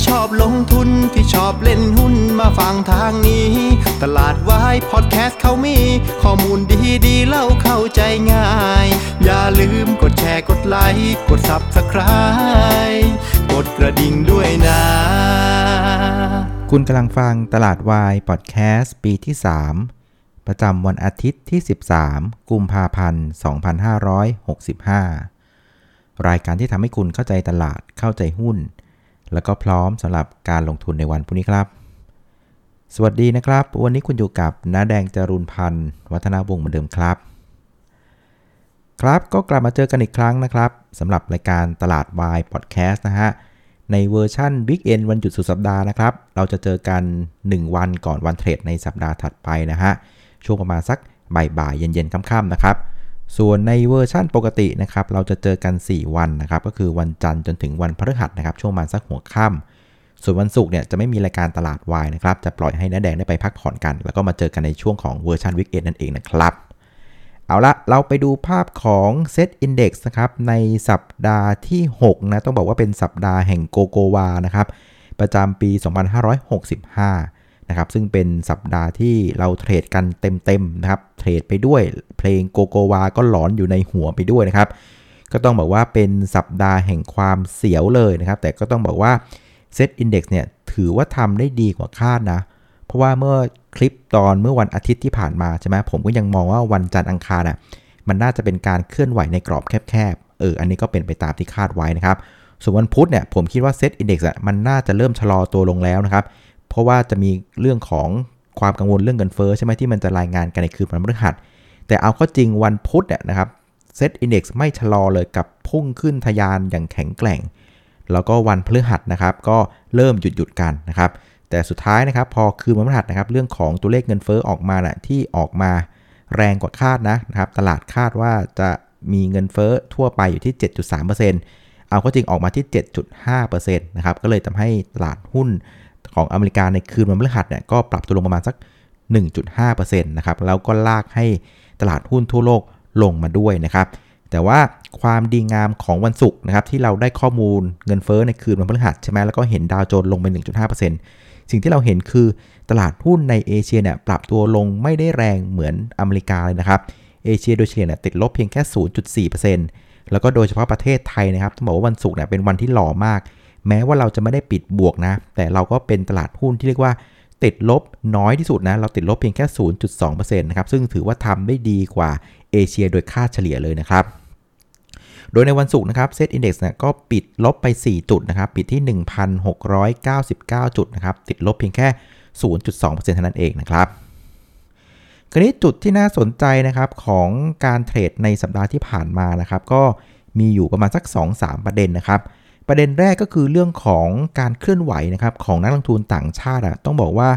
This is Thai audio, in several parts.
ที่ชอบลงทุนที่ชอบเล่นหุ้นมาฟังทางนี้ ตลาดวายพอดแคสต์เขามี ข้อมูลดีดีเล่าเข้าใจง่าย อย่าลืมกดแชร์กดไลค์กด Subscribe กดกระดิ่งด้วยนะ คุณกำลังฟังตลาดวายพอดแคสต์ปีที่ 3 ประจำวันอาทิตย์ที่ 13 กุมภาพันธ์ 2565 รายการที่ทำให้คุณเข้าใจตลาดเข้าใจหุ้น แล้วก็พร้อมสำหรับการลงทุนในวันพรุ่งนี้ครับ สวัสดีนะครับ วันนี้คุณอยู่กับน้าแดงจรุนพันธ์วัฒนาวงศ์เหมือนเดิมครับ ครับก็กลับมาเจอกันอีกครั้งนะครับสำหรับรายการตลาดวายพอดแคสต์นะฮะในเวอร์ชั่น Big End วันหยุดสุดสัปดาห์นะครับ เราจะเจอกัน 1 วันก่อนวันเทรดในสัปดาห์ถัดไปนะฮะ ช่วงประมาณสักบ่ายๆเย็นๆค่ำๆนะครับ ส่วนในเวอร์ชั่นปกตินะครับเราจะเจอกัน 4 วันนะครับก็คือวันจันทร์จนถึงวันพฤหัสนะครับช่วงประมาณสักหัวค่ำส่วนวันศุกร์เนี่ยจะไม่มีรายการตลาดวายนะครับจะปล่อยให้น้าแดงได้ไปพักผ่อนกัน แล้วก็มาเจอกันในช่วงของเวอร์ชัน Week End นั่นเองนะครับเอาละเราไปดูภาพของ Set Index นะครับในสัปดาห์ที่6นะต้องบอกว่าเป็นสัปดาห์แห่งโกโกวานะครับประจำปี 2565 นะครับซึ่งเป็นสัปดาห์ที่เราเทรดกันเต็มๆนะครับเทรดไปด้วยเพลงโกโกวาก็หลอนอยู่ในหัวไปด้วยนะครับ ก็ต้องบอกว่าเป็นสัปดาห์แห่งความเสียวเลยนะครับ แต่ก็ต้องบอกว่า Set Index เนี่ยถือว่าทำได้ดีกว่าคาดนะ เพราะว่าเมื่อคลิปตอนเมื่อวันอาทิตย์ที่ผ่านมาใช่ไหมผมก็ยังมองว่าวันจันทร์อังคารอะมันน่าจะเป็นการเคลื่อนไหวในกรอบแคบๆเอออันนี้ก็เป็นไปตามที่คาดไว้นะครับส่วนวันพุธเนี่ยผมคิดว่าเซตอินดี x อะมันน่าจะเริ่มชะลอตัวลงแล้วนะครับ เพราะว่าจะมีเรื่องของความกังวลเรื่องเงินเฟ้อใช่ไหมที่มันจะรายงานกันในคืนวันพฤหัส แต่เอาข้าจริงวันพุธเนี่ยนะครับเซตอินดี x ไม่ชะลอเลยกับพุ่งขึ้นทะยานอย่างแข็งแกร่ง แล้วก็วันพฤหัสนะครับก็เริ่มหยุดหยุดกันนะครับแต่สุดท้ายนะครับพอคืนวันพฤหัสนะครับเรื่องของตัวเลขเงินเฟ้อออกมาน่ะที่ออกมาแรงกว่าคาดนะนะครับตลาดคาดว่าจะมีเงินเฟ้อทั่วไปอยู่ที่ 7.3%เอาก็จริงออกมาที่ 7.5%นะครับก็เลยทำให้ตลาดหุ้น ของอเมริกาในคืนวันพฤหัสเนี่ยก็ปรับตัวลงประมาณสัก 1.5%นะครับแล้วก็ลากให้ตลาดหุ้นทั่วโลกลงมาด้วยนะครับ แต่ว่าความดีงามของวันศุกร์นะครับที่เราได้ข้อมูลเงินเฟ้อในคืนวันพฤหัสใช่ไหมแล้วก็เห็นดาวโจนส์ลงไป 1.5%สิ่งที่เราเห็นคือตลาดหุ้นในเอเชียเนี่ยปรับตัวลงไม่ได้แรงเหมือนอเมริกาเลยนะครับเอเชียโดยเฉลี่ยเนี่ยติดลบเพียงแค่ 0.4%แล้วก็โดยเฉพาะประเทศไทยนะครับต้องบอกว่าวันศุกร์เนี่ยเป็นวันที่หล่อมาก แม้ว่าเราจะไม่ได้ปิดบวกนะ แต่เราก็เป็นตลาดหุ้นที่เรียกว่า ติดลบน้อยที่สุดนะ เราติดลบเพียงแค่ 0.2%นะครับ ซึ่งถือว่าทำได้ดีกว่าเอเชียโดยค่าเฉลี่ยเลยนะครับ โดยในวันศุกร์นะครับเซตอินดี x เนี่ยก็ปิดลบไป 4 จุดนะครับ ปิดที่ 1,699 จุดนะครับ ติดลบเพียงแค่ 0.2%เท่านั้นเองนะครับคราวนี้จุดที่น่าสนใจนะครับของการเทรดในสัปดาห์ที่ผ่านมานะครับ ก็มีอยู่ประมาณสัก 2-3 ประเด็นนะครับ ประเด็นแรกก็คือเรื่องของการเคลื่อนไหวนะครับของนักลงทุนต่างชาติอะต้องบอกว่า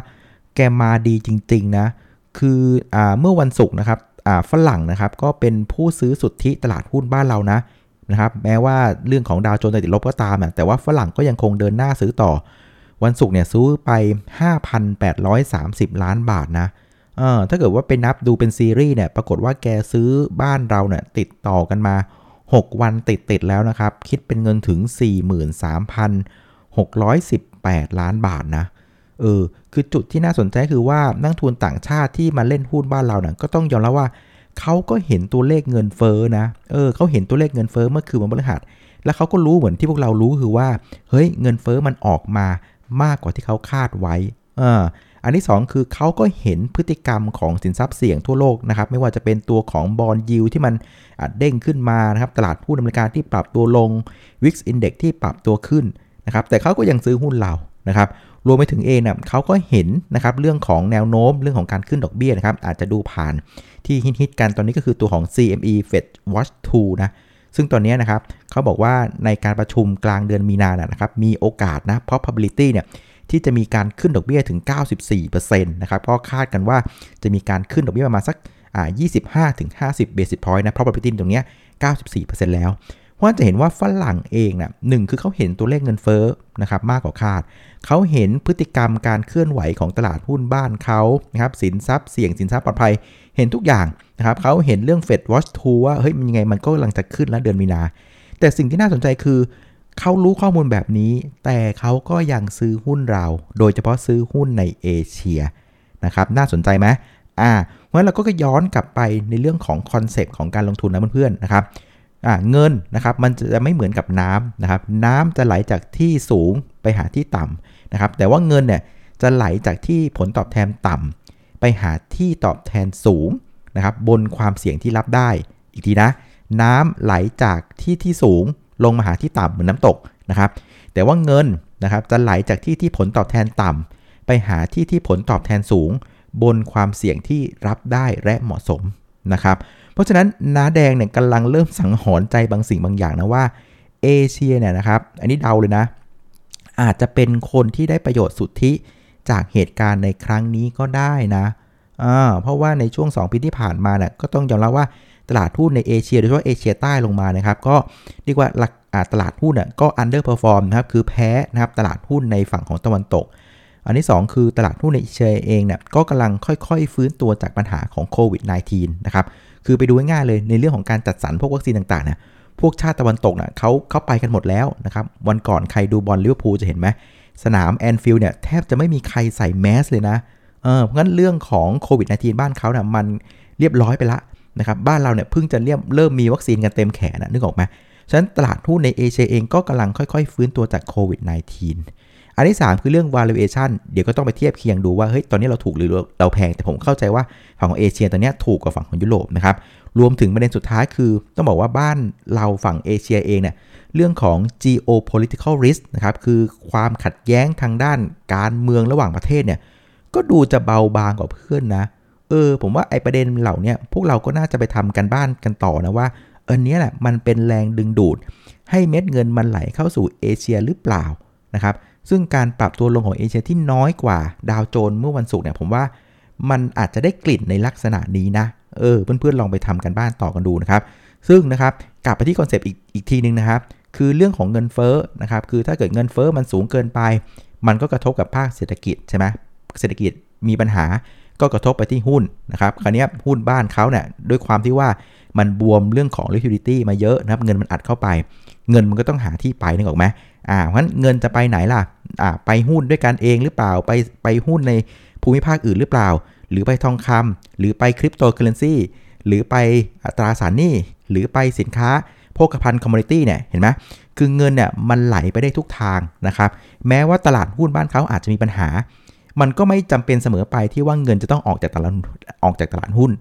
แกมาดีจริง ๆ นะ คืออเมื่อวันศุกร์นะครับฝรั่งนะครับก็เป็นผู้ซื้อสุทธิตลาดหุ้นบ้านเรานะนะครับแม้ว่าเรื่องของดาวโจนส์จะติดลบก็ตามแต่ว่าฝรั่งก็ยังคงเดินหน้าซื้อต่อ วันศุกร์เนี่ยซื้อไป 5,830 ล้านบาทนะเออถ้าเกิดว่าไปนับดูเป็นซีรีส์เนี่ยปรากฏว่าแกซื้อบ้านเราเนี่ยติดต่อกันมา 6 วันติดติดแล้วนะครับ คิดเป็นเงินถึง 43,618 ล้านบาทนะเออคือจุดที่น่าสนใจคือว่านักทุนต่างชาติที่มาเล่นหุ้นบ้านเราเนี่ยก็ต้องยอมรับว่าเขาก็เห็นตัวเลขเงินเฟ้อนะเออเขาเห็นตัวเลขเงินเฟ้อเมื่อคืนวันพฤหัสแล้วเขาก็รู้เหมือนที่พวกเรารู้คือว่า เฮ้ยเงินเฟ้อมันออกมามากกว่าที่เขาคาดไว้ เออ อันที่ 2 คือเขาก็เห็นพฤติกรรมของสินทรัพย์เสี่ยงทั่วโลกนะครับไม่ว่าจะเป็นตัวของบอลยิวที่มันเด้งขึ้นมานะครับตลาดหุ้นอเมริกาที่ปรับตัวลง Wix Index ที่ปรับตัวขึ้นนะครับแต่เขาก็ยังซื้อหุ้นเรานะครับรวมไปถึงเองนี่ยเขาก็เห็นนะครับเรื่องของแนวโน้มเรื่องของการขึ้นดอกเบี้ยนะครับอาจจะดูผ่านที่ฮิตๆกันตอนนี้ก็คือตัวของ CME Fed Watch 2 นะซึ่งตอนนี้นะครับเขาบอกว่าในการประชุมกลางเดือนมีนาะนะครับมีโอกาสนะ probability เนี่ย ที่จะมีการขึ้นดอกเบี้ยถึง 94%นะครับก็คาดกันว่าจะมีการขึ้นดอกเบี้ยประมาณสัก25-50 basis point นะ probability ตรงเนี้ย94%แล้วเพราะจะเห็นว่าฝรั่งเองนะหนึ่งคือเขาเห็นตัวเลขเงินเฟ้อนะครับมากกว่าคาด เขาเห็นพฤติกรรมการเคลื่อนไหวของตลาดหุ้นบ้านเขานะครับสินทรัพย์เสี่ยงสินทรัพย์ปลอดภัย เห็นทุกอย่างนะครับเขาเห็นเรื่อง Fed Watch 2ว่าเฮ้ยมันยังไงมันก็กำลังจะขึ้นแล้วเดือนมีนา แต่สิ่งที่น่าสนใจคือ เขารู้ข้อมูลแบบนี้ แต่เขาก็ยังซื้อหุ้นเรา โดยเฉพาะซื้อหุ้นในเอเชียนะครับ น่าสนใจไหมอ่าเพราะฉะนั้นเราก็ย้อนกลับไปในเรื่องของคอนเซปต์ของการลงทุนนะเพื่อนๆนะครับอ่าเงินนะครับมันจะไม่เหมือนกับน้ำนะครับน้ำจะไหลจากที่สูงไปหาที่ต่ำนะครับแต่ว่าเงินเนี่ยจะไหลจากที่ผลตอบแทนต่ำไปหาที่ตอบแทนสูงนะครับบนความเสี่ยงที่รับได้อีกทีนะ น้ำไหลจากที่ที่สูง ลงมาหาที่ต่ำเหมือนน้ำตกนะครับ แต่ว่าเงินนะครับจะไหลจากที่ที่ผลตอบแทนต่ำไปหาที่ที่ผลตอบแทนสูง บนความเสี่ยงที่รับได้และเหมาะสมนะครับ เพราะฉะนั้นน้าแดงเนี่ยกำลังเริ่มสังหรณ์ใจบางสิ่งบางอย่างนะว่าเอเชียเนี่ยนะครับ อันนี้เดาเลยนะ อาจจะเป็นคนที่ได้ประโยชน์สุทธิจากเหตุการณ์ในครั้งนี้ก็ได้นะ เพราะว่าในช่วง 2 ปีที่ผ่านมาเนี่ยก็ต้องยอมรับว่า ตลาดหุ้นในเอเชียโดยเฉพาะเอเชียใต้ลงมานะครับ ก็เรียกว่าตลาดหุ้นน่ยก็ underperform นะครับ คือแพ้นะครับตลาดหุ้นในฝั่งของตะวันตก อันที่ 2 คือตลาดหุ้นในเอเชียเองเนี่ยก็กำลังค่อยๆ ฟื้นตัวจากปัญหาของโควิด -19 นะครับ คือไปดูง่ายๆเลยในเรื่องของการจัดสรรพวกวัคซีนต่างๆเนี่ยพวกชาติตะวันตกเนี่ยเขาเขาไปกันหมดแล้วนะครับวันก่อนใครดูบอลลิเวอร์พูลจะเห็นไหมสนามแอนฟิลด์เนี่ยแทบจะไม่มีใครใส่แมสเลยนะเออเพราะงั้นเรื่องของโควิด -19 บ้านเขาเนี่ยมันเรียบร้อยไปละ นะครับบ้านเราเนี่ยเพิ่งจะเริ่มเริ่มมีวัคซีนกันเต็มแขนนะนึกออกไหมฉะนั้นตลาดหุ้นในเอเชียเองก็กำลังค่อยๆ ฟื้นตัวจากโควิด -19 อันที่ 3 คือเรื่อง valuation เดี๋ยวก็ต้องไปเทียบเคียงดูว่าเฮ้ยตอนนี้เราถูกหรือเราแพง แต่ผมเข้าใจว่าฝั่งของเอเชียตอนนี้ถูกกว่าฝั่งของยุโรปนะครับรวมถึงประเด็นสุดท้ายคือ ต้องบอกว่าบ้านเราฝั่งเอเชียเองเนี่ยเรื่องของ geopolitical risk นะครับคือความขัดแย้งทางด้านการเมืองระหว่างประเทศเนี่ยก็ดูจะเบาบางกว่าเพื่อนนะเเออผมว่าไอประเด็นเหล่านี้พวกเราก็น่าจะไปทำกันบ้านกันต่อนะว่าอันนี้แหละมันเป็นแรงดึงดูด ให้เม็ดเงินมันไหลเข้าสู่เอเชียหรือเปล่านะครับซึ่งการปรับตัวลงของเอเชียที่น้อยกว่าดาวโจนเมื่อวันศุกร์เนี่ยผมว่ามันอาจจะได้กลิ่นในลักษณะนี้นะเออเพื่อนๆลองไปทำกันบ้านต่อกันดูนะครับซึ่งนะครับกลับไปที่คอนเซปต์อีกอีกทีนึงนะครับคือเรื่องของเงินเฟ้อนะครับคือถ้าเกิดเงินเฟ้อมันสูงเกินไป มันก็กระทบกับภาคเศรษฐกิจใช่ไหมเศรษฐกิจมีปัญหา ก็กระทบไปที่หุ้นนะครับคราวนี้หุ้นบ้านเขาเนี่ยด้วยความที่ว่ามันบวมเรื่องของ liquidity มาเยอะนะครับเงินมันอัดเข้าไป เงินมันก็ต้องหาที่ไปนึกออกไหมอ่าเพราะฉะนั้นเงินจะไปไหนล่ะอ่าไปหุ้นด้วยกันเองหรือเปล่าไปไปหุ้นในภูมิภาคอื่นหรือเปล่า หรือไปทองคำหรือไปคริปโตเคอเรนซีหรือไปตราสารหนี้หรือไปสินค้าโภคภัณฑ์ commodity เนี่ยเห็นไหมคือเงินเนี่ยมันไหลไปได้ทุกทางนะครับแม้ว่าตลาดหุ้นบ้านเขาอาจจะมีปัญหา มันก็ไม่จำเป็นเสมอไปที่ว่าเงินจะต้องออกจากตลาดออกจากตลาดหุ้น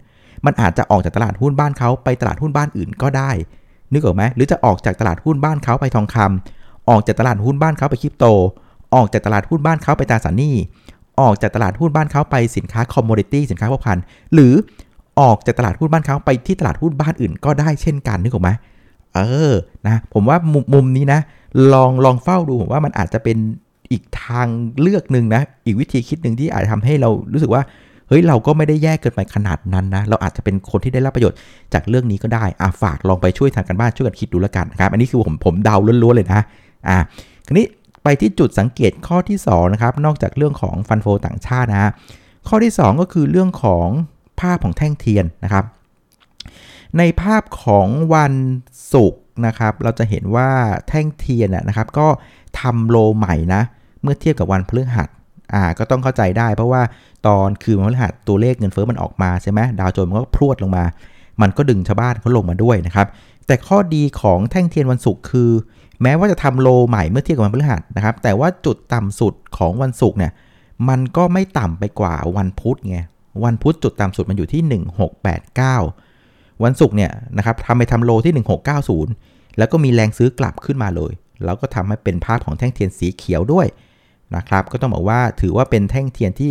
มันอาจจะออกจากตลาดหุ้นบ้านเขาไปตลาดหุ้นบ้านอื่นก็ได้ นึกออกไหมหรือจะออกจากตลาดหุ้นบ้านเขาไปทองคำออกจากตลาดหุ้นบ้านเขาไปคริปโต ออกจากตลาดหุ้นบ้านเขาไปตราสารหนี้ออกจากตลาดหุ้นบ้านเขาไปสินค้า commodity สินค้าโภคภัณฑ์หรือออกจากตลาดหุ้นบ้านเขาไปที่ตลาดหุ้นบ้านอื่นก็ได้เช่นกันนึกออกไหมเออนะผมว่ามุมนี้นะ ลองลองเฝ้าดูผมว่ามันอาจจะเป็น อีกทางเลือกหนึ่งนะ อีกวิธีคิดหนึ่งที่อาจจะทำให้เรารู้สึกว่าเฮ้ยเราก็ไม่ได้แย่เกินไปขนาดนั้นนะ เราอาจจะเป็นคนที่ได้รับประโยชน์จากเรื่องนี้ก็ได้อาฝากลองไปช่วยทางกันบ้านช่วยกันคิดดูแล้วกันนะครับ อันนี้คือผมผมเดาล้วนๆเลยนะอ่าคราวนี้ไปที่จุดสังเกตข้อที่2นะครับนอกจากเรื่องของฟันโฟต่างชาตินะข้อที่ 2 ก็คือเรื่องของภาพของแท่งเทียนนะครับ ในภาพของวันศุกร์นะครับ เราจะเห็นว่าแท่งเทียนนะครับ ก็ทำโลใหม่นะ เมื่อเทียบกับวันพฤหัสอ่าก็ต้องเข้าใจได้ เพราะว่าตอนคืนวันพฤหัสตัวเลขเงินเฟ้อมันออกมาใช่ไหมดาวโจนส์มันก็พรวดลงมา มันก็ดึงชาวบ้านเขาลงมาด้วยนะครับ แต่ข้อดีของแท่งเทียนวันศุกร์คือ แม้ว่าจะทำโลใหม่เมื่อเทียบกับวันพฤหัสนะครับ แต่ว่าจุดต่ำสุดของวันศุกร์เนี่ย มันก็ไม่ต่ำไปกว่าวันพุธไง วันพุธจุดต่ำสุดมันอยู่ที่ 1689 วันศุกร์เนี่ยนะครับทำไปทำโลที่ 1690 แล้วก็มีแรงซื้อกลับขึ้นมาเลย แล้วก็ทำให้เป็นภาพของแท่งเทียนสีเขียวด้วย นะครับ ก็ต้องบอกว่าถือว่าเป็นแท่งเทียนที่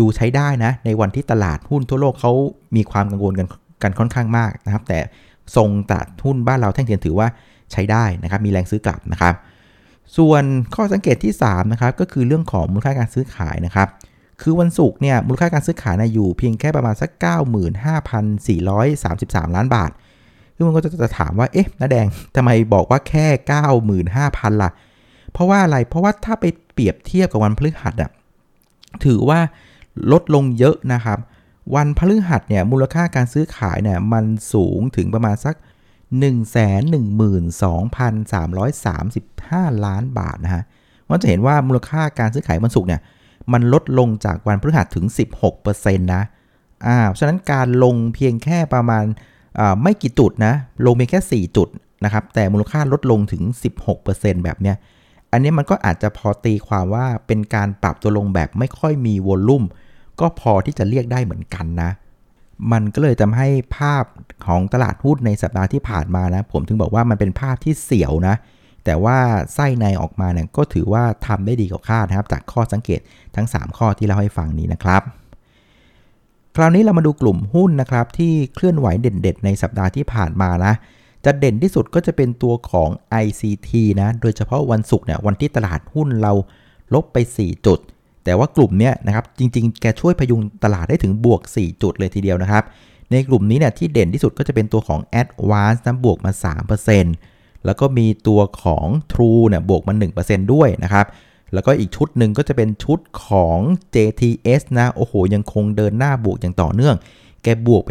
ดูใช้ได้นะ ในวันที่ตลาดหุ้นทั่วโลกเขามีความกังวลกันกันค่อนข้างมากนะครับ แต่ทรงตลาดหุ้นบ้านเราแท่งเทียนถือว่าใช้ได้นะครับ มีแรงซื้อกลับนะครับ ส่วนข้อสังเกตที่3นะครับก็คือเรื่องของมูลค่าการซื้อขายนะครับ คือวันศุกร์เนี่ยมูลค่าการซื้อขายนะอยู่เพียงแค่ประมาณสัก 95,433 ล้านบาทซึ่งมันก็จะถามว่าเอ๊ะน้าแดงทำไมบอกว่าแค่ 95,000ล่ะ เพราะว่าอะไร เพราะว่าถ้าไปเปรียบเทียบกับวันพฤหัสอะ ถือว่าลดลงเยอะนะครับ วันพฤหัสเนี่ยมูลค่าการซื้อขายเนี่ยมันสูงถึงประมาณสัก 112,335 ล้านบาทนะฮะว่าจะเห็นว่ามูลค่าการซื้อขายวันศุกร์เนี่ยมันลดลงจากวันพฤหัสถึง 16%นะอ่าฉะนั้นการลงเพียงแค่ประมาณไม่กี่จุดนะ ลงเพียงแค่ 4 จุดนะครับ แต่มูลค่าลดลงถึง 16%แบบเนี้ย อันนี้มันก็อาจจะพอตีความว่าเป็นการปรับตัวลงแบบไม่ค่อยมีวอลลุ่มก็พอที่จะเรียกได้เหมือนกันนะ มันก็เลยทำให้ภาพของตลาดหุ้นในสัปดาห์ที่ผ่านมานะ ผมถึงบอกว่ามันเป็นภาพที่เสียวนะ แต่ว่าไส้ในออกมาเนี่ยก็ถือว่าทำได้ดีกว่าคาดนะครับ จากข้อสังเกตทั้ง 3 ข้อที่เราให้ฟังนี้นะครับ คราวนี้เรามาดูกลุ่มหุ้นนะครับที่เคลื่อนไหวเด่นๆ ในสัปดาห์ที่ผ่านมานะ จะเด่นที่สุดก็จะเป็นตัวของ ICT นะ โดยเฉพาะวันศุกร์เนี่ยวันที่ตลาดหุ้นเราลบไป 4 จุด แต่ว่ากลุ่มเนี้ยนะครับจริงๆ แกช่วยพยุงตลาดได้ถึงบวก 4 จุดเลยทีเดียวนะครับ ในกลุ่มนี้เนี่ยที่เด่นที่สุดก็จะเป็นตัวของ Advance นะบวกมา 3%แล้วก็มีตัวของ True เนี่ยบวกมา 1%ด้วยนะครับแล้วก็อีกชุดหนึ่งก็จะเป็นชุดของ JTS นะ โอ้โห ยังคงเดินหน้าบวกอย่างต่อเนื่อง แกบวกไป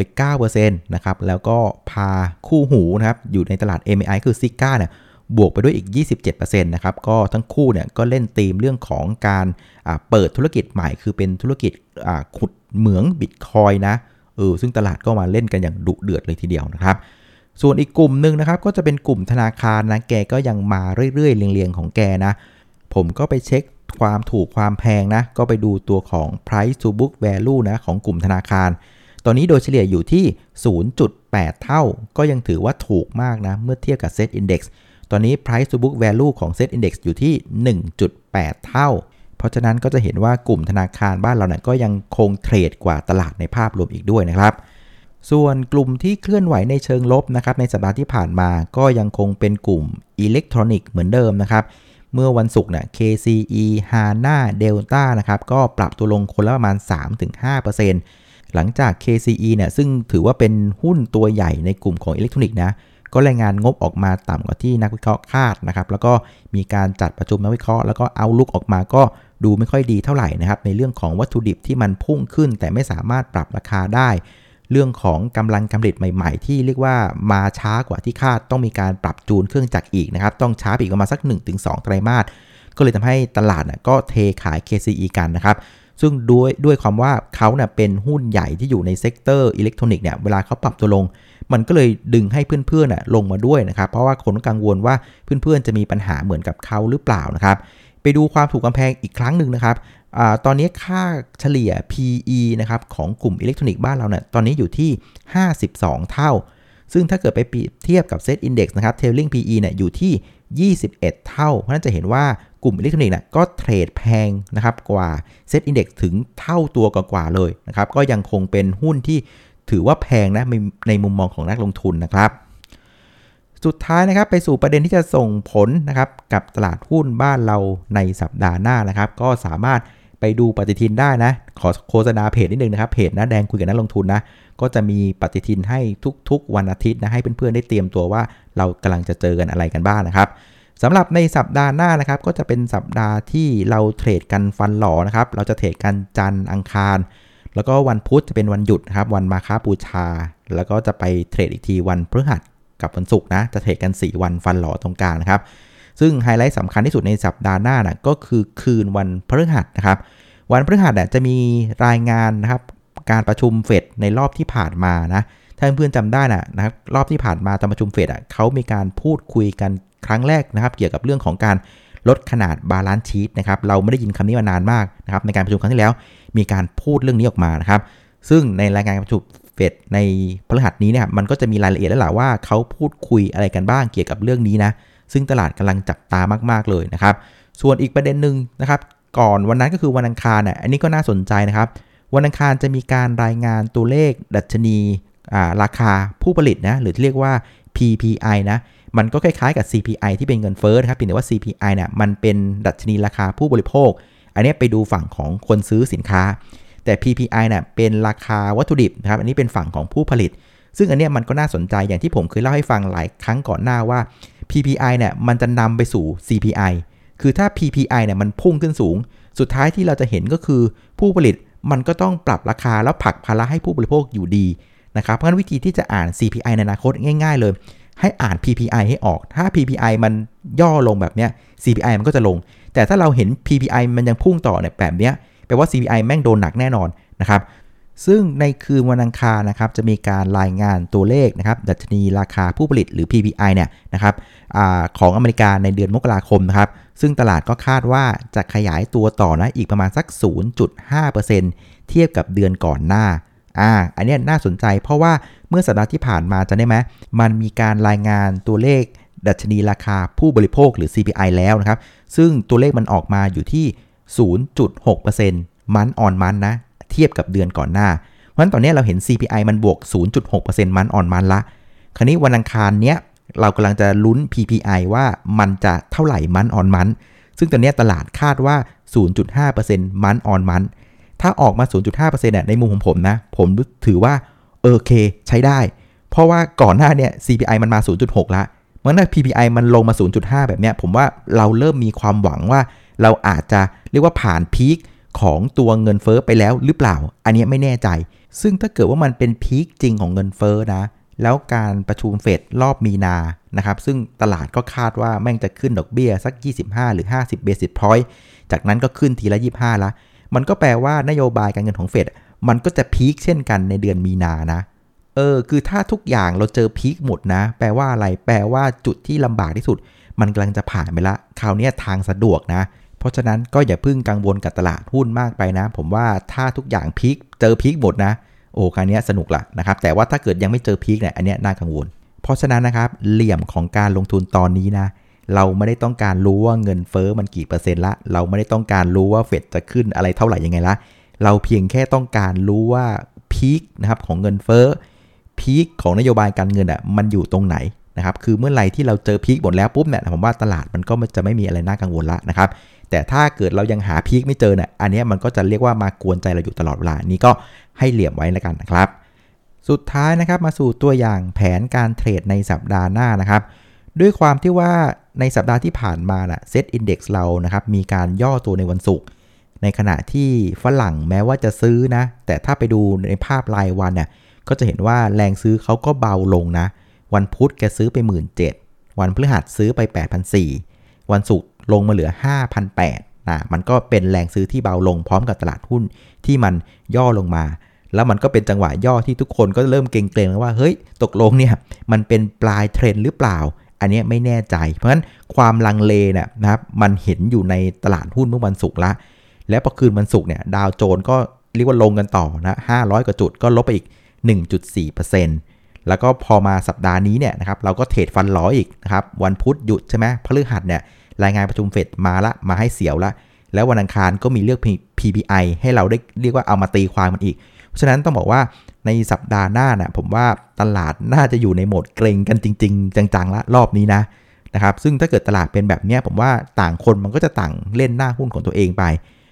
9%นะครับ แล้วก็พาคู่หูนะครับ อยู่ในตลาด MI คือซิก้าเนี่ยบวกไปด้วยอีก 27%นะครับ ก็ทั้งคู่เนี่ยก็เล่นธีมเรื่องของการเปิดธุรกิจใหม่ คือเป็นธุรกิจขุดเหมืองบิตคอยนะ เออ ซึ่งตลาดก็มาเล่นกันอย่างดุเดือดเลยทีเดียวนะครับ ส่วนอีกกลุ่มหนึ่งนะครับ ก็จะเป็นกลุ่มธนาคารนะ แกก็ยังมาเรื่อยๆ เรียงๆ ของแกนะ ผมก็ไปเช็คความถูกความแพงนะ ก็ไปดูตัวของ price to book value นะของกลุ่มธนาคาร ตอนนี้โดยเฉลี่ยอยู่ที่ 0.8 เท่า ก็ยังถือว่าถูกมากนะ เมื่อเทียบกับ set index ตอนนี้ price to book value ของ set index อยู่ที่ 1.8 เท่า เพราะฉะนั้นก็จะเห็นว่ากลุ่มธนาคารบ้านเราเนี่ยก็ยังคงเทรดกว่าตลาดในภาพรวมอีกด้วยนะครับ ส่วนกลุ่มที่เคลื่อนไหวในเชิงลบนะครับในสัปดาห์ที่ผ่านมาก็ยังคงเป็นกลุ่มอิเล็กทรอนิกส์เหมือนเดิมนะครับเมื่อวันศุกร์เนี่ย KCE HANA Delta นะครับก็ปรับตัวลงคนละประมาณ 3-5% หลังจาก KCE เนี่ยซึ่งถือว่าเป็นหุ้นตัวใหญ่ในกลุ่มของอิเล็กทรอนิกส์นะก็รายงานงบออกมาต่ำกว่าที่นักวิเคราะห์คาดนะครับแล้วก็มีการจัดประชุมนักวิเคราะห์แล้วก็เอาลุกออกมาก็ดูไม่ค่อยดีเท่าไหร่นะครับในเรื่องของวัตถุดิบที่มันพุ่งขึ้น แต่ไม่สามารถปรับราคาได้ เรื่องของกำลังการผลิตใหม่ ๆ ที่เรียกว่ามาช้ากว่าที่คาดต้องมีการปรับจูนเครื่องจักรอีกนะครับต้องช้าอีกประมาณสัก 1-2 ไตรมาสก็เลยทำให้ตลาดนะก็เทขาย KCE กันนะครับ ซึ่งด้วยด้วยความว่าเขาเนี่ยเป็นหุ้นใหญ่ที่อยู่ใน sector อิเล็กทรอนิกส์เนี่ยเวลาเขาปรับตัวลง มันก็เลยดึงให้เพื่อนๆนะลงมาด้วยนะครับเพราะว่าคนกังวลว่าเพื่อนๆจะมีปัญหาเหมือนกับเขาหรือเปล่านะครับไปดูความถูกความแพงอีกครั้งหนึ่งนะครับอตอนนี้ค่าเฉลี่ย PE นะครับของกลุ่มอิเล็กทรอนิกส์บ้านเราเนี่ยตอนนี้อยู่ที่ 52 เท่า ซึ่งถ้าเกิดไปเทียบกับ Set Index นะครับ Trailing PE เนี่ยอยู่ที่ 21 เท่า เพราะนั้นจะเห็นว่ากลุ่มอิเล็กทรอนิกส์เนี่ยก็เทรดแพงนะครับกว่า Set Index ถึงเท่าตัวกว่าเลยนะครับก็ยังคงเป็นหุ้นที่ถือว่าแพงนะในมุมมองของนักลงทุนนะครับสุดท้ายนะครับไปสู่ประเด็นที่จะส่งผลนะครับกับตลาดหุ้นบ้านเราในสัปดาห์หน้านะครับ ก็สามารถ ไปดูปฏิทินได้นะ ขอโฆษณาเพจนิดนึงนะครับเพจนะแดงคุยกับนักลงทุนนะ ก็จะมีปฏิทินให้ทุกๆ วันอาทิตย์นะให้เพื่อนๆได้เตรียมตัวว่าเรากำลังจะเจอกันอะไรกันบ้างนะครับสำหรับในสัปดาห์หน้านะครับ ก็จะเป็นสัปดาห์ที่เราเทรดกันฟันหล่อนะครับ เราจะเทรดกันจันทร์อังคาร แล้วก็วันพุธจะเป็นวันหยุดครับ วันมาค้าปูชา แล้วก็จะไปเทรดอีกทีวันพฤหัสกับวันศุกร์นะ จะเทรดกัน 4 วันฟันหล่อตรงกลางนะครับ ซึ่งไฮไลท์สำคัญที่สุดในสัปดาห์หน้านะก็คือคืนวันพฤหัสนะครับ วันพฤหัสจะมีรายงานนะครับการประชุมเฟดในรอบที่ผ่านมานะ ถ้าเพื่อนจำได้นะนะครับรอบที่ผ่านมาตอนประชุมเฟดอะเขามีการพูดคุยกันครั้งแรกนะครับ เกี่ยวกับเรื่องของการลดขนาด balance sheet นะครับเราไม่ได้ยินคำนี้มานานมากนะครับในการประชุมครั้งที่แล้ว มีการพูดเรื่องนี้ออกมานะครับ ซึ่งในรายงานประชุมเฟดในพฤหัสนี้เนี่ยมันก็จะมีรายละเอียดแล้วแหละว่าเขาพูดคุยอะไรกันบ้างเกี่ยวกับเรื่องนี้นะ ซึ่งตลาดกำลังจับตามาก ๆ เลยนะครับ ส่วนอีกประเด็นหนึ่งนะครับ ก่อนวันนั้นก็คือวันอังคารอะอันนี้ก็น่าสนใจนะครับ วันอังคารจะมีการรายงานตัวเลขดัชนีราคาผู้ผลิตนะหรือที่เรียกว่า PPI นะมันก็คล้ายๆกับ CPI ที่เป็นเงินเฟ้อนะครับเพียงแต่ว่า CPI เนี่ยมันเป็นดัชนีราคาผู้บริโภค อันนี้ไปดูฝั่งของคนซื้อสินค้า แต่ PPI เนี่ยเป็นราคาวัตถุดิบนะครับอันนี้เป็นฝั่งของผู้ผลิต ซึ่งอันนี้มันก็น่าสนใจอย่างที่ผมเคยเล่าให้ฟังหลายครั้งก่อนหน้าว่า PPI เนี่ยมันจะนำไปสู่ CPI คือถ้า PPI เนี่ยมันพุ่งขึ้นสูง สุดท้ายที่เราจะเห็นก็คือผู้ผลิตมันก็ต้องปรับราคาแล้วผลักภาระให้ผู้บริโภคอยู่ดีนะครับ เพราะฉะนั้นวิธีที่จะอ่าน CPI ในอนาคตง่าย ๆ เลย ให้อ่าน PPI ให้ออก ถ้า PPI มันย่อลงแบบเนี้ย CPI มันก็จะลง แต่ถ้าเราเห็น PPI มันยังพุ่งต่อเนี่ยแบบเนี้ยแปลว่า CPI แม่งโดนหนักแน่นอนนะครับ ซึ่งในคืนวันอังคารนะครับจะมีการรายงานตัวเลขนะครับดัชนีราคาผู้ผลิตหรือ PPI เนี่ยนะครับอของอเมริกาในเดือนมกราคมนะครับซึ่งตลาดก็คาดว่าจะขยายตัวต่อนะอีกประมาณสัก 0.5%เทียบกับเดือนก่อนหน้าอ่าอันนี้น่าสนใจเพราะว่าเมื่อสัปดาห์ที่ผ่านมาจะได้ไหมมันมีการรายงานตัวเลขดัชนีราคาผู้บริโภคหรือ CPI แล้วนะครับ ซึ่งตัวเลขมันออกมาอยู่ที่ 0.6%มันออนมันนะ เทียบกับเดือนก่อนหน้า เพราะฉะนั้นตอนนี้เราเห็น CPI มันบวก 0.6%มันอ่อนมันละ คราวนี้วันอังคารเนี้ยเรากำลังจะลุ้น PPI ว่ามันจะเท่าไหร่มันอ่อนมัน ซึ่งตอนนี้ตลาดคาดว่า 0.5%มันอ่อนมัน ถ้าออกมา 0.5%เนี่ยในมุมของผมนะ ผมถือว่าโอเคใช้ได้ เพราะว่าก่อนหน้าเนี่ย CPI มันมา 0.6 ละเมื่อ PPI มันลงมา 0.5 แบบเนี้ย ผมว่าเราเริ่มมีความหวังว่าเราอาจจะเรียกว่าผ่านพีค ของตัวเงินเฟอ้อไปแล้วหรือเปล่า อันนี้ไม่แน่ใจ ซึ่งถ้าเกิดว่ามันเป็นพีคจริงของเงินเฟอ้อนะ แล้วการประชุมเฟดรอบมีนา นะครับ ซึ่งตลาดก็คาดว่าแม่งจะขึ้นดอกเบี้ยสัก 25 หรือ 50 เบสิสพอยต์ จากนั้นก็ขึ้นทีละ 25 ละ มันก็แปลว่านโยบายการเงินของเฟดมันก็จะพีคเช่นกันในเดือนมีนานะ เออ คือถ้าทุกอย่างเราเจอพีคหมดนะ แปลว่าอะไร แปลว่าจุดที่ลำบากที่สุด มันกำลังจะผ่านไปละ คราวนี้ทางสะดวกนะ เพราะฉะนั้นก็อย่าพึ่งกังวลกับตลาดหุ้นมากไปนะ ผมว่าถ้าทุกอย่างพีคเจอพีคหมดนะ โอ้คราวนี้สนุกละนะครับ แต่ว่าถ้าเกิดยังไม่เจอพีคเนี่ยอันนี้น่ากังวล เพราะฉะนั้นนะครับเหลี่ยมของการลงทุนตอนนี้นะเราไม่ได้ต้องการรู้ว่าเงินเฟอ้อมันกี่เปอร์เซ็นต์ละเราไม่ได้ต้องการรู้ว่าเฟดจะขึ้นอะไรเท่าไหร่ยังไงละเราเพียงแค่ต้องการรู้ว่าพีคนะครับของเงินเฟอ้อพีคของนโยบายการเงินอะมันอยู่ตรงไหนนะครับคือเมื่อไหร่ที่เราเจอพีคหมดแล้วปุ๊บเนี่ยผมว่าตลาดมันก็จะไม่มีอะไรน่ากังวลละนะครับ แต่ถ้าเกิดเรายังหาพีคไม่เจอเนี่ยอันนี้มันก็จะเรียกว่ามากวนใจเราอยู่ตลอดเวลานี้ก็ให้เหลี่ยมไว้แล้วกันนะครับ สุดท้ายนะครับมาสู่ตัวอย่างแผนการเทรดในสัปดาห์หน้านะครับ ด้วยความที่ว่าในสัปดาห์ที่ผ่านมานะ่ะเซตอินดี x เรานะครับมีการย่อตัวในวันศุกร์ในขณะที่ฝรั่งแม้ว่าจะซื้อนะ แต่ถ้าไปดูในภาพรายวันเนี่ยก็จะเห็นว่าแรงซื้อเขาก็เบาลงนะ วันพุธแกซื้อไป 1 7ื่นวันพฤหัสซื้อไป 8,400 วันศุกร์ ลงมาเหลือ5,800นะมันก็เป็นแรงซื้อที่เบาลงพร้อมกับตลาดหุ้นที่มันย่อลงมา แล้วมันก็เป็นจังหวะย่อที่ทุกคนก็เริ่มเกรงๆว่าเฮ้ยตกลงเนี่ยมันเป็นปลายเทรนหรือเปล่า อันนี้ไม่แน่ใจ เพราะฉะนั้นความลังเลเนี่ยนะครับมันเห็นอยู่ในตลาดหุ้นเมื่อวันศุกร์ละแล้วพอคืนวันศุกร์เนี่ยดาวโจนก็เรียกว่าลงกันต่อนะ500 กว่าจุดก็ลบไปอีก 1.4%แล้วก็พอมาสัปดาห์นี้เนี่ยนะครับเราก็เทรดฟันล้ออีกนะครับวันพุธหยุดใช่ไหมพฤหัสเนี่ย รายงานประชุมเฟดมาละมาให้เสียวละ แล้ววันอังคารก็มีเลือก PPI ให้เราได้เรียกว่าเอามาตีความมันอีก เพราะฉะนั้นต้องบอกว่าในสัปดาห์หน้านะผมว่าตลาดน่าจะอยู่ในโหมดเกรงกันจริง ๆ จังๆละรอบนี้นะนะครับซึ่งถ้าเกิดตลาดเป็นแบบนี้ผมว่าต่างคนมันก็จะต่างเล่นหน้าหุ้นของตัวเองไป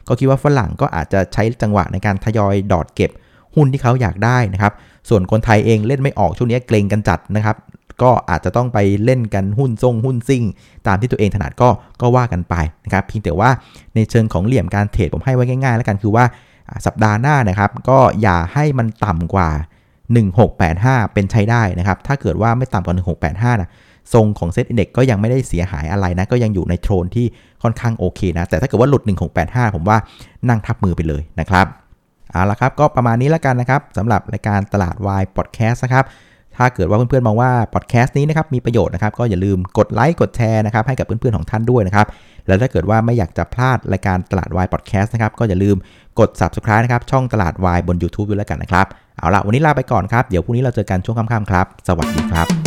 ก็คิดว่าฝรั่งก็อาจจะใช้จังหวะในการทยอยดอดเก็บหุ้นที่เขาอยากได้นะครับ ส่วนคนไทยเองเล่นไม่ออกช่วงนี้เกรงกันจัดนะครับ ก็อาจจะต้องไปเล่นกันหุ้นทรงหุ้นซิ่ง ตามที่ตัวเองถนัดก็ก็ว่ากันไปนะครับเพียงแต่ว่าในเชิงของเหลี่ยมการเทรดผมให้ไว้ง่าย ๆ แล้วกันคือว่าสัปดาห์หน้านะครับ ก็อย่าให้มันต่ำกว่า 1685 เป็นใช้ได้นะครับ ถ้าเกิดว่าไม่ต่ำกว่า 1685นะทรงของ SET Index ก็ยังไม่ได้เสียหายอะไรนะ ก็ยังอยู่ในโทนที่ค่อนข้างโอเคนะ แต่ถ้าเกิดว่าหลุด 1685 ผมว่านั่งทับมือไปเลยนะครับ เอาละครับ ก็ประมาณนี้แล้วกันนะครับสำหรับรายการตลาดวายพอดแคสต์นะครับ ถ้าเกิดว่าเพื่อนๆมองว่าพอดแคสต์นี้นะครับมีประโยชน์นะครับก็อย่าลืมกดไลค์กดแชร์นะครับให้กับเพื่อนๆของท่านด้วยนะครับแล้วถ้าเกิดว่าไม่อยากจะพลาดรายการตลาดวายพอดแคสต์นะครับก็อย่าลืมกด subscribe นะครับช่องตลาดวายบน YouTube ด้วยแล้วกันนะครับเอาละวันนี้ลาไปก่อนครับเดี๋ยวพรุ่งนี้เราเจอกันช่วงค่ำๆครับ สวัสดีครับ